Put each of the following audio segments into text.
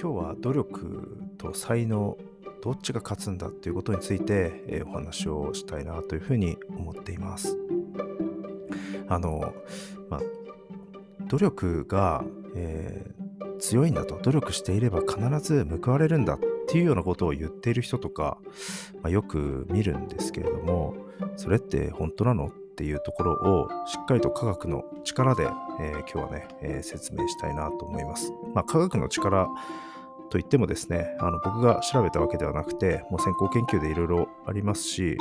今日は努力と才能どっちが勝つんだっていうことについて、えお話をしたいなというふうに思っています。あの、まあ、努力が、えー強いんだと努力していれば必ず報われるんだっていうようなことを言っている人とか、まあ、よく見るんですけれどもそれって本当なの？っていうところをしっかりと科学の力で、えー今日はね、えー説明したいなと思います。まあ、科学の力といってもですねあの僕が調べたわけではなくてもう先行研究でいろいろありますし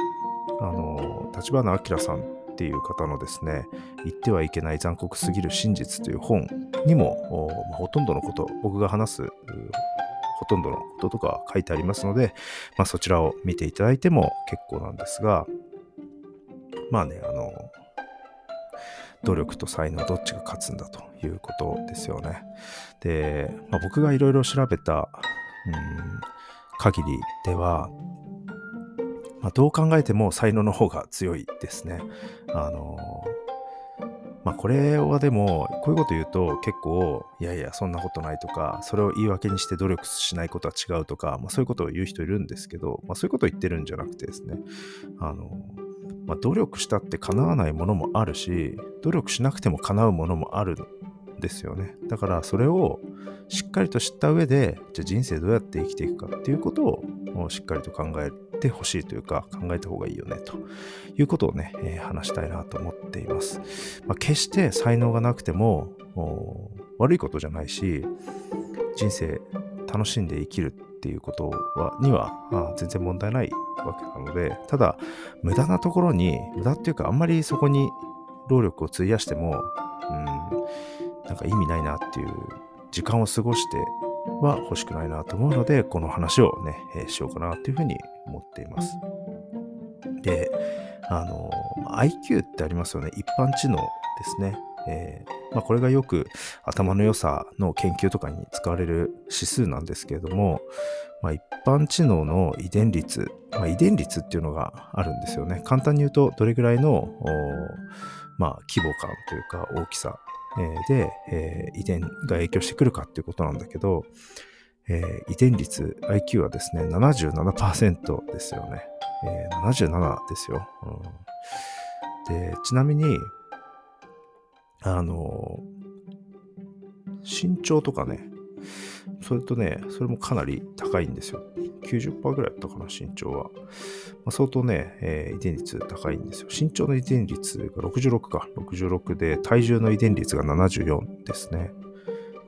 あの立花明さんっていう方のですね言ってはいけない残酷すぎる真実という本にもまあほとんどのこと僕が話すほとんどのこととか書いてありますので、まあ、そちらを見ていただいても結構なんですがまあねあの努力と才能どっちが勝つんだということですよね。で、まあ、僕がいろいろ調べた、うん、限りでは、まあ、どう考えても才能の方が強いですね。あのまあこれはでもこういうこと言うと結構いやいやそんなことないとかそれを言い訳にして努力しないことは違うとか、まあ、そういうことを言う人いるんですけど、まあ、そういうことを言ってるんじゃなくてですねあのまあ、努力したって叶わないものもあるし努力しなくても叶うものもあるんですよね。だからそれをしっかりと知った上でじゃあ人生どうやって生きていくかっていうことをしっかりと考えてほしいというか考えた方がいいよねということをね、えー話したいなと思っています、まあ、決して才能がなくても悪いことじゃないし人生楽しんで生きるっていうことはには全然問題ないわけなのでただ無駄なところに無駄っていうかあんまりそこに労力を費やしてもうんなんか意味ないなっていう時間を過ごしては欲しくないなと思うのでこの話をね、えーしようかなというふうに思っています。であの IQ ってありますよね。一般知能ですね。えーまあ、これがよく頭の良さの研究とかに使われる指数なんですけれども、まあ、一般知能の遺伝率、まあ、遺伝率っていうのがあるんですよね。簡単に言うと、どれぐらいの、まあ、規模感というか大きさ、で、えー遺伝が影響してくるかっていうことなんだけど、えー遺伝率、IQ はですね、77%ですよね。えー77ですよ、うんで、ちなみに、あの、身長とかね、それとね、それもかなり高いんですよ。90%ぐらいだったかな、身長は。まあ、相当ね、えー遺伝率高いんですよ。身長の遺伝率が66か、66で、体重の遺伝率が74ですね。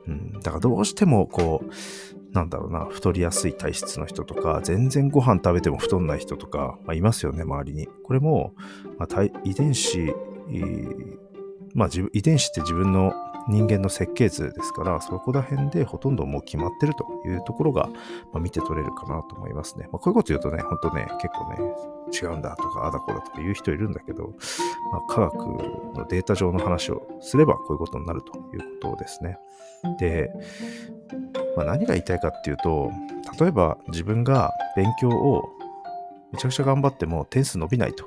うん、だからどうしてもこう、なんだろうな、太りやすい体質の人とか、全然ご飯食べても太んない人とか、まあ、いますよね、周りに。これも、まあ、遺伝子、まあ、遺伝子って自分の人間の設計図ですから、そこら辺でほとんどもう決まってるというところが、まあ、見て取れるかなと思いますね。まあ、こういうこと言うとね、本当ね、結構ね、違うんだとか、あだこだとか言う人いるんだけど、まあ、科学のデータ上の話をすればこういうことになるということですね。で、まあ、何が言いたいかっていうと、例えば自分が勉強をめちゃくちゃ頑張っても点数伸びないと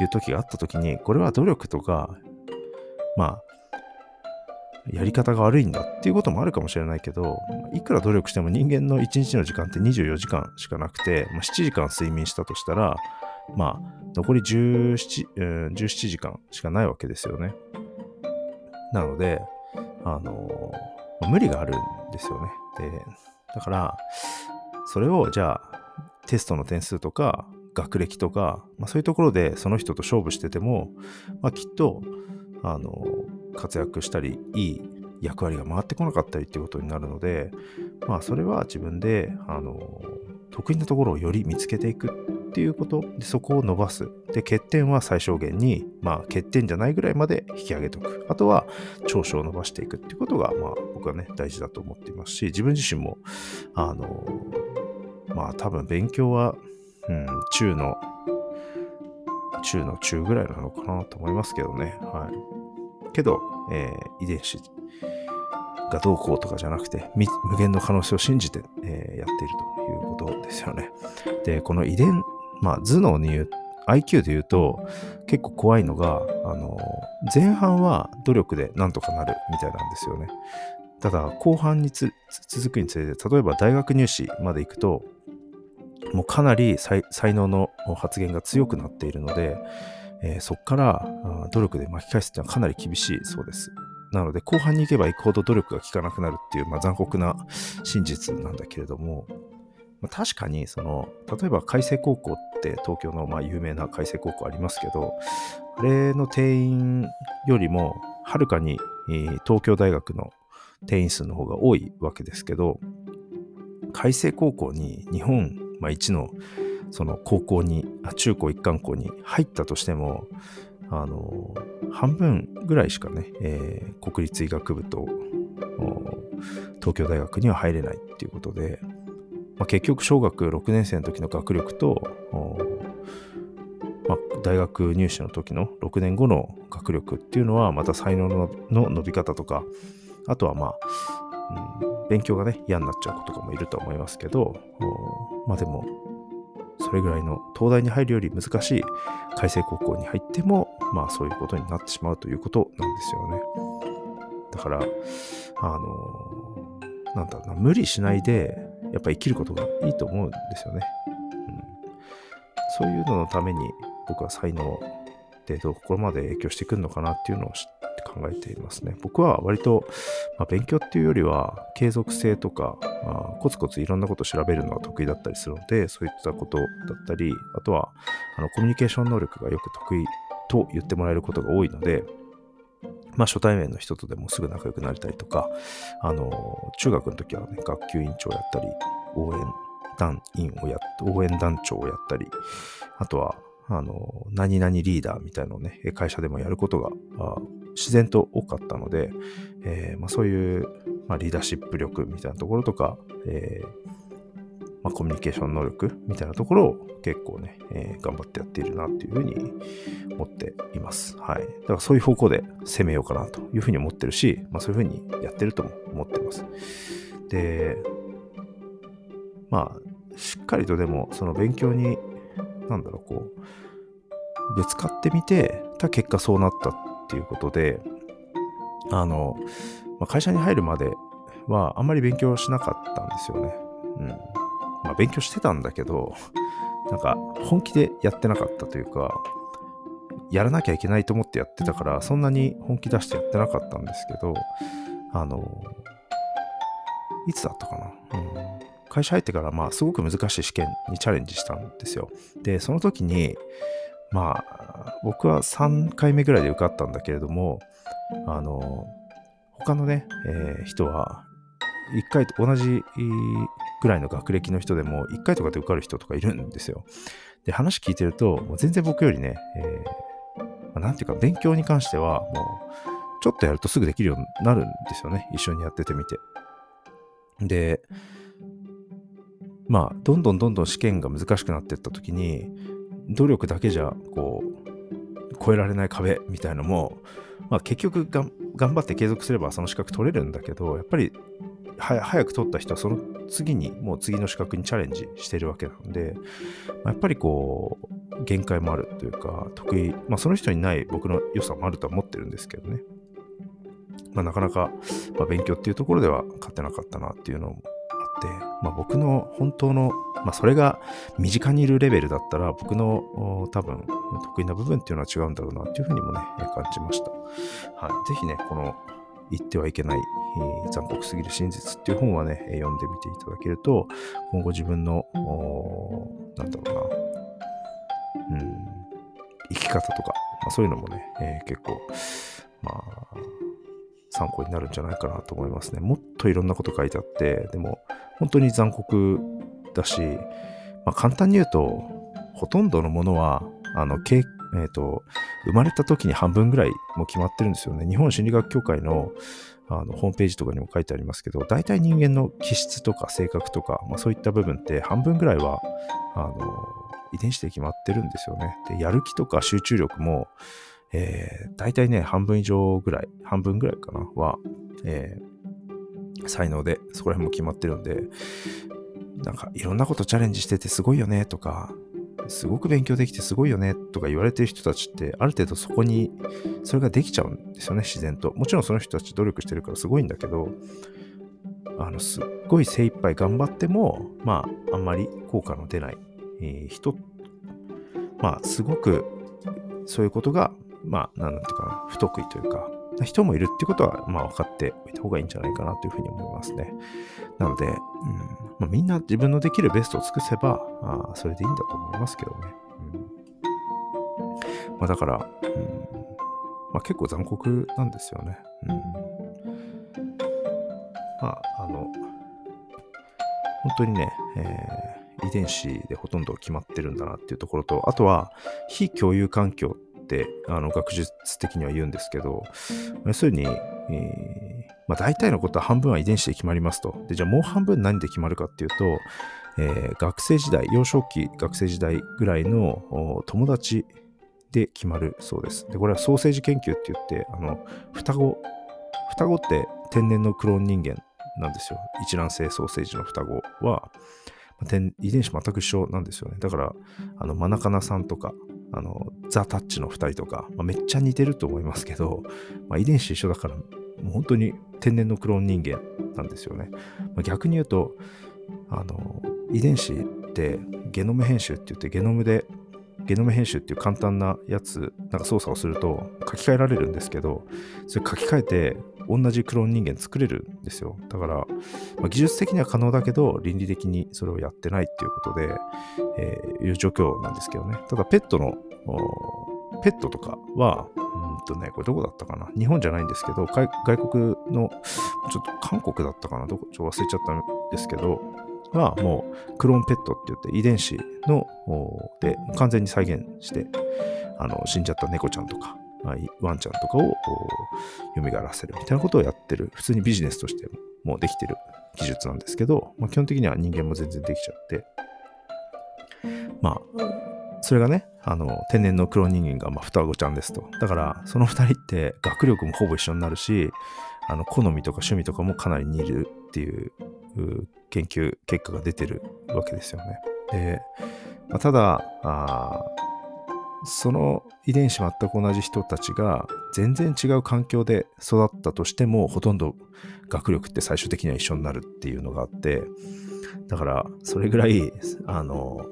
いう時があった時に、これは努力とか、まあ、やり方が悪いんだっていうこともあるかもしれないけど、いくら努力しても人間の1日の時間って24時間しかなくて、まあ、7時間睡眠したとしたら、まあ、残り17、うん17時間しかないわけですよね。なので、あのまあ無理があるんですよね。で、だから、それをじゃあ、テストの点数とか、学歴とか、まあ、そういうところでその人と勝負してても、まあ、きっと、あの、活躍したり、いい役割が回ってこなかったりっていうことになるので、まあ、それは自分で、あの、得意なところをより見つけていくっていうことで、そこを伸ばす。で、欠点は最小限に、まあ、欠点じゃないぐらいまで引き上げておく。あとは、長所を伸ばしていくっていうことが、まあ、僕はね、大事だと思っていますし、自分自身も、あの、まあ、多分勉強は、うん、中の、中の中ぐらいなのかなと思いますけどね。はい。けど、えー遺伝子がどうこうとかじゃなくて、無限の可能性を信じて、えーやっているということですよね。で、この遺伝、まあ、頭脳に言う、IQ で言うと、結構怖いのが、あの、前半は努力でなんとかなるみたいなんですよね。ただ、後半に続くにつれて、例えば大学入試まで行くと、もうかなり才能の発言が強くなっているので、えー、そこから努力で巻き返すっていうのはかなり厳しいそうです。なので、後半に行けば行くほど努力が効かなくなるっていう、まあ、残酷な真実なんだけれども、まあ、確かに、その、例えば海星高校って東京のまあ有名な海星高校ありますけど、あれの定員よりも、はるかに東京大学の定員数の方が多いわけですけど、海星高校に日本、まあ、一のその高校に、中高一貫校に入ったとしても、あの、半分ぐらいしかね、えー、国立医学部と東京大学には入れないっていうことで、まあ、結局小学6年生の時の学力と、まあ、大学入試の時の6年後の学力っていうのはまた才能の伸び方とかあとはまあ、うん、勉強がね嫌になっちゃう子とかもいると思いますけどまあでもそれぐらいの東大に入るより難しい開成高校に入ってもまあそういうことになってしまうということなんですよね。だからあのなんだろうな無理しないでやっぱ生きることがいいと思うんですよね、うん、そういうののために僕は才能ってどこまで影響してくるのかなっていうのを知って考えていますね。僕は割と、まあ、勉強っていうよりは継続性とか、まあ、コツコツいろんなことを調べるのが得意だったりするので、そういったことだったり、あとはあのコミュニケーション能力がよく得意と言ってもらえることが多いので、まあ、初対面の人とでもすぐ仲良くなれたりとか、あの、中学の時はね、学級委員長やったり、応援団員をや、応援団長をやったり、あとは、あの、何々リーダーみたいなのをね、会社でもやることが自然と多かったので、えー、まあ、そういう、まあ、リーダーシップ力みたいなところとか、え、まあ、コミュニケーション能力みたいなところを結構ね、えー、頑張ってやっているなっていうふうに思っています。はい。だからそういう方向で攻めようかなというふうに思ってるし、まあ、そういうふうにやってるとも思ってます。で、まあ、しっかりとでも、その勉強に、なんだろう、こう、ぶつかってみてた結果そうなったっていうことで、あの、まあ、会社に入るまではあんまり勉強しなかったんですよね。うん。まあ、勉強してたんだけど、なんか本気でやってなかったというか、やらなきゃいけないと思ってやってたから、そんなに本気出してやってなかったんですけど、あの、いつだったかな。うん、会社入ってから、まあ、すごく難しい試験にチャレンジしたんですよ。で、その時に、まあ、僕は3回目ぐらいで受かったんだけれども、あの、他のね、えー、人は、1回と同じぐらいの学歴の人でも、1回とかで受かる人とかいるんですよ。で、話聞いてると、もう全然僕よりね、えー、なんていうか、勉強に関しては、もう、ちょっとやるとすぐできるようになるんですよね。一緒にやっててみて。で、まあ、どんどんどんどん試験が難しくなっていった時に、努力だけじゃこう超えられない壁みたいのも、まあ、結局頑張って継続すればその資格取れるんだけどやっぱり早く取った人はその次にもう次の資格にチャレンジしてるわけなので、まあ、やっぱりこう限界もあるというか得意、まあ、その人にない僕の良さもあるとは思ってるんですけどね、まあ、なかなか、ま、勉強っていうところでは勝てなかったなっていうのも、まあ、僕の本当のまあ、それが身近にいるレベルだったら、僕の多分得意な部分っていうのは違うんだろうなっていうふうにもね、感じました。はい。ぜひね、この言ってはいけない、えー、残酷すぎる真実っていう本はね、読んでみていただけると、今後自分の、なんだろうな、うん、生き方とか、まあ、そういうのもね、えー、結構、まあ、参考になるんじゃないかなと思いますね。もっといろんなこと書いてあって、でも、本当に残酷だし、まあ、簡単に言うと、ほとんどのものは、あの、えっ、ー、と、生まれた時に半分ぐらいも決まってるんですよね。日本心理学協会のあのホームページとかにも書いてありますけど、大体人間の気質とか性格とか、まあ、そういった部分って半分ぐらいは、あの、遺伝子で決まってるんですよね。で、やる気とか集中力も、えー、大体ね、半分以上ぐらい、半分ぐらいかな、は、えー、才能で、そこら辺も決まってるんで、なんかいろんなことチャレンジしててすごいよねとか、すごく勉強できてすごいよねとか言われてる人たちってある程度そこにそれができちゃうんですよね自然と。もちろんその人たち努力してるからすごいんだけどあのすっごい精一杯頑張ってもまああんまり効果の出ない、えー、人。まあすごくそういうことがまあなんていうか不得意というか人もいるってことは、まあ、分かっておいた方がいいんじゃないかなというふうに思いますね。なので、うんまあ、みんな自分のできるベストを尽くせば、あそれでいいんだと思いますけどね。うんまあ、だから、うんまあ、結構残酷なんですよね。うんまあ、あの、本当にね、えー、遺伝子でほとんど決まってるんだなっていうところと、あとは非共有環境ってあの学術的には言うんですけど、要するに、えーまあ、大体のことは半分は遺伝子で決まりますと。でじゃあもう半分何で決まるかっていうと、えー、学生時代、幼少期学生時代ぐらいの友達で決まるそうです。で、これはソーセージ研究って言って、あの、双子、双子って天然のクローン人間なんですよ。一卵性ソーセージの双子は、遺伝子全く一緒なんですよね。だから、あの、マナカナさんとか、あの、ザ・タッチの2人とか、まあ、めっちゃ似てると思いますけど、まあ、遺伝子一緒だから、もう本当に天然のクローン人間なんですよね。まあ、逆に言うと、あの、遺伝子ってゲノム編集って言って、ゲノムで、ゲノム編集っていう簡単なやつ、なんか操作をすると書き換えられるんですけど、それ書き換えて同じクローン人間作れるんですよ。だから、まあ、技術的には可能だけど、倫理的にそれをやってないっていうことで、えー、いう状況なんですけどね。ただ、ペットの、ペットとかは、うんとね、これどこだったかな？日本じゃないんですけど、外国の、ちょっと韓国だったかな？どこちょっと忘れちゃったんですけど、はもうクローンペットって言って遺伝子ので完全に再現してあの死んじゃった猫ちゃんとかワンちゃんとかを蘇らせるみたいなことをやってる、普通にビジネスとしてもうできてる技術なんですけど、まあ、基本的には人間も全然できちゃって、まあ、それがね、あの、天然の黒人間が、ま、双子ちゃんですと。だから、その二人って学力もほぼ一緒になるし、あの、好みとか趣味とかもかなり似るっていう研究結果が出てるわけですよね。で、まあ、ただあ、その遺伝子全く同じ人たちが全然違う環境で育ったとしてもほとんど学力って最終的には一緒になるっていうのがあってだからそれぐらいあの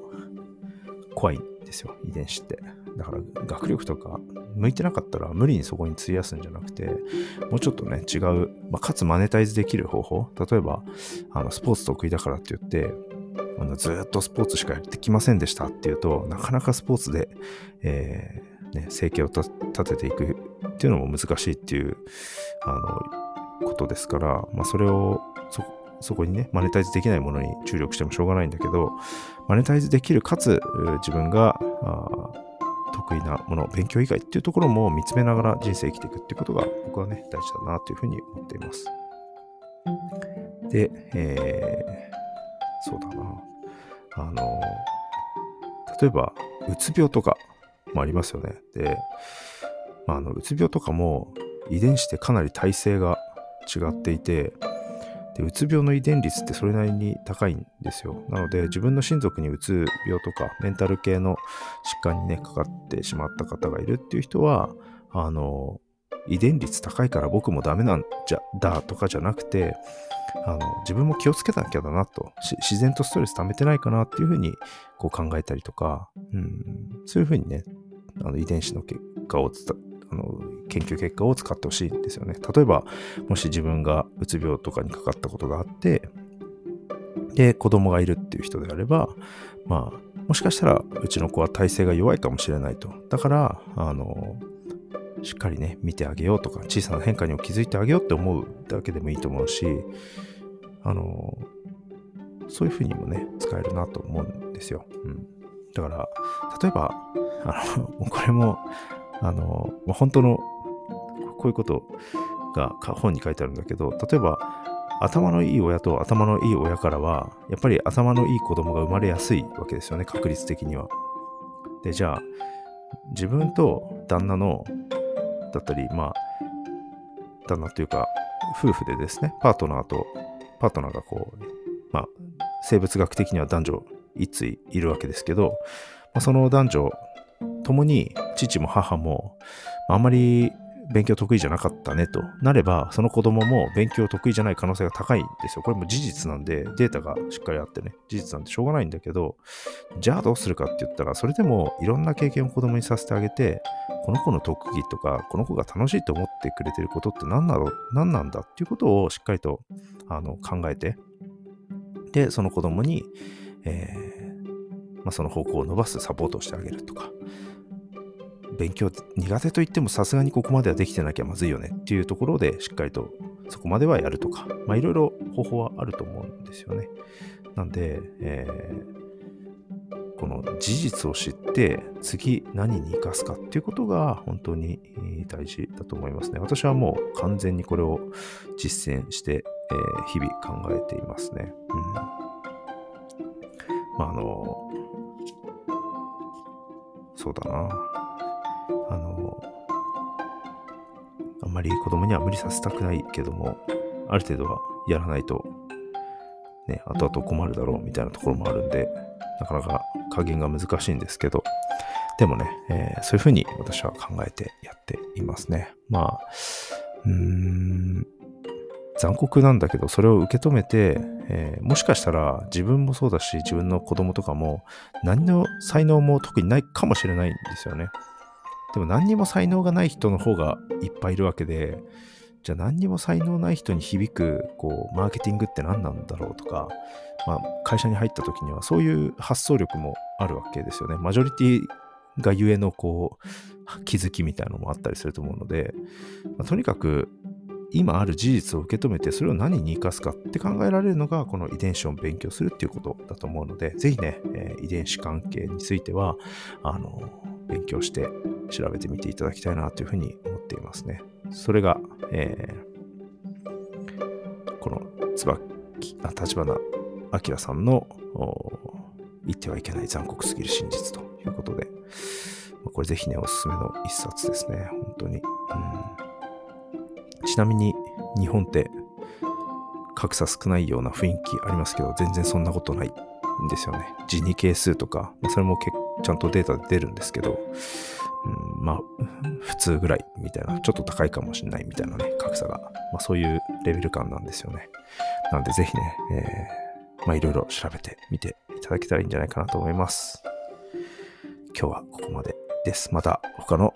怖いんですよ遺伝子ってだから学力とか向いてなかったら無理にそこに費やすんじゃなくてもうちょっとね違う、まあ、かつマネタイズできる方法。例えばあのスポーツ得意だからって言ってずっとスポーツしかやってきませんでしたっていうとなかなかスポーツで、えーね、生計を立てていくっていうのも難しいっていうあのことですから、まあ、それをそそこにね、マネタイズできないものに注力してもしょうがないんだけど、マネタイズできるかつ自分が得意なもの、勉強以外っていうところも見つめながら人生生きていくっていうことが僕はね、大事だなというふうに思っています。で、えー、そうだな。あの、例えば、うつ病とかもありますよね。で、まあ、あのうつ病とかも遺伝子でかなり体制が違っていて、でうつ病の遺伝率ってそれなりに高いんですよ。なので自分の親族にうつ病とかメンタル系の疾患にね、かかってしまった方がいるっていう人は、あの、遺伝率高いから僕もダメなんじゃ、だとかじゃなくて、あの自分も気をつけなきゃだなと、自然とストレス溜めてないかなっていうふうにこう考えたりとか、うん、そういうふうにね、あの遺伝子の結果をあの研究結果を使ってほしいんですよね。例えば、もし自分がうつ病とかにかかったことがあって、で、子供がいるっていう人であれば、まあ、もしかしたらうちの子は体勢が弱いかもしれないと。だから、あの、しっかりね、見てあげようとか、小さな変化にも気づいてあげようって思うだけでもいいと思うし、あの、そういうふうにもね、使えるなと思うんですよ。うん。だから、例えば、あの、これも、あの、本当の、こういうことが本に書いてあるんだけど、例えば、頭のいい親と頭のいい親からは、やっぱり頭のいい子供が生まれやすいわけですよね、確率的には。で、じゃあ、自分と旦那の、だったり、まあ、旦那というか、夫婦でですね、パートナーと、パートナーがこう、まあ、生物学的には男女一対いるわけですけど、まあ、その男女ともに父も母もあまり勉強得意じゃなかったねとなれば、その子供も勉強得意じゃない可能性が高いんですよ。これも事実なんで、データがしっかりあってね、事実なんでしょうがないんだけど、じゃあどうするかって言ったら、それでもいろんな経験を子供にさせてあげて、この子の特技とか、この子が楽しいと思ってくれてることって何だろう、何なんだっていうことをしっかりとあの考えて、で、その子供に、えーまあ、その方向を伸ばすサポートをしてあげるとか、勉強苦手と言ってもさすがにここまではできてなきゃまずいよねっていうところでしっかりとそこまではやるとか、まあいろいろ方法はあると思うんですよね。なんで、えー、この事実を知って次何に生かすかっていうことが本当に大事だと思いますね。私はもう完全にこれを実践して、えー、日々考えていますね。うん。まああの、そうだな。あの、あんまり子供には無理させたくないけども、ある程度はやらないと、ね、後々困るだろうみたいなところもあるんで、なかなか加減が難しいんですけど、でもね、えー、そういうふうに私は考えてやっていますね。まあ、うーん、残酷なんだけど、それを受け止めて、えー、もしかしたら自分もそうだし、自分の子供とかも何の才能も特にないかもしれないんですよね。でも何にも才能がない人の方がいっぱいいるわけで、じゃあ何にも才能ない人に響く、こう、マーケティングって何なんだろうとか、まあ、会社に入った時にはそういう発想力もあるわけですよね。マジョリティがゆえの、こう、気づきみたいなのもあったりすると思うので、まあ、とにかく、今ある事実を受け止めて、それを何に生かすかって考えられるのが、この遺伝子を勉強するっていうことだと思うので、ぜひね、えー、遺伝子関係については、あの、勉強して調べてみていただきたいなというふうに思っていますね。それが、えー、この椿、あ、立花明さんの言ってはいけない残酷すぎる真実ということで、これぜひね、おすすめの一冊ですね。本当に。うん、ちなみに、日本って格差少ないような雰囲気ありますけど、全然そんなことないんですよね。ジニ係数とか、それも結ちゃんとデータで出るんですけど、うん、まあ、普通ぐらいみたいな、ちょっと高いかもしんないみたいなね、格差が、まあそういうレベル感なんですよね。なんでぜひね、えー、まあいろいろ調べてみていただけたらいいんじゃないかなと思います。今日はここまでです。また他の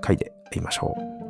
回で会いましょう。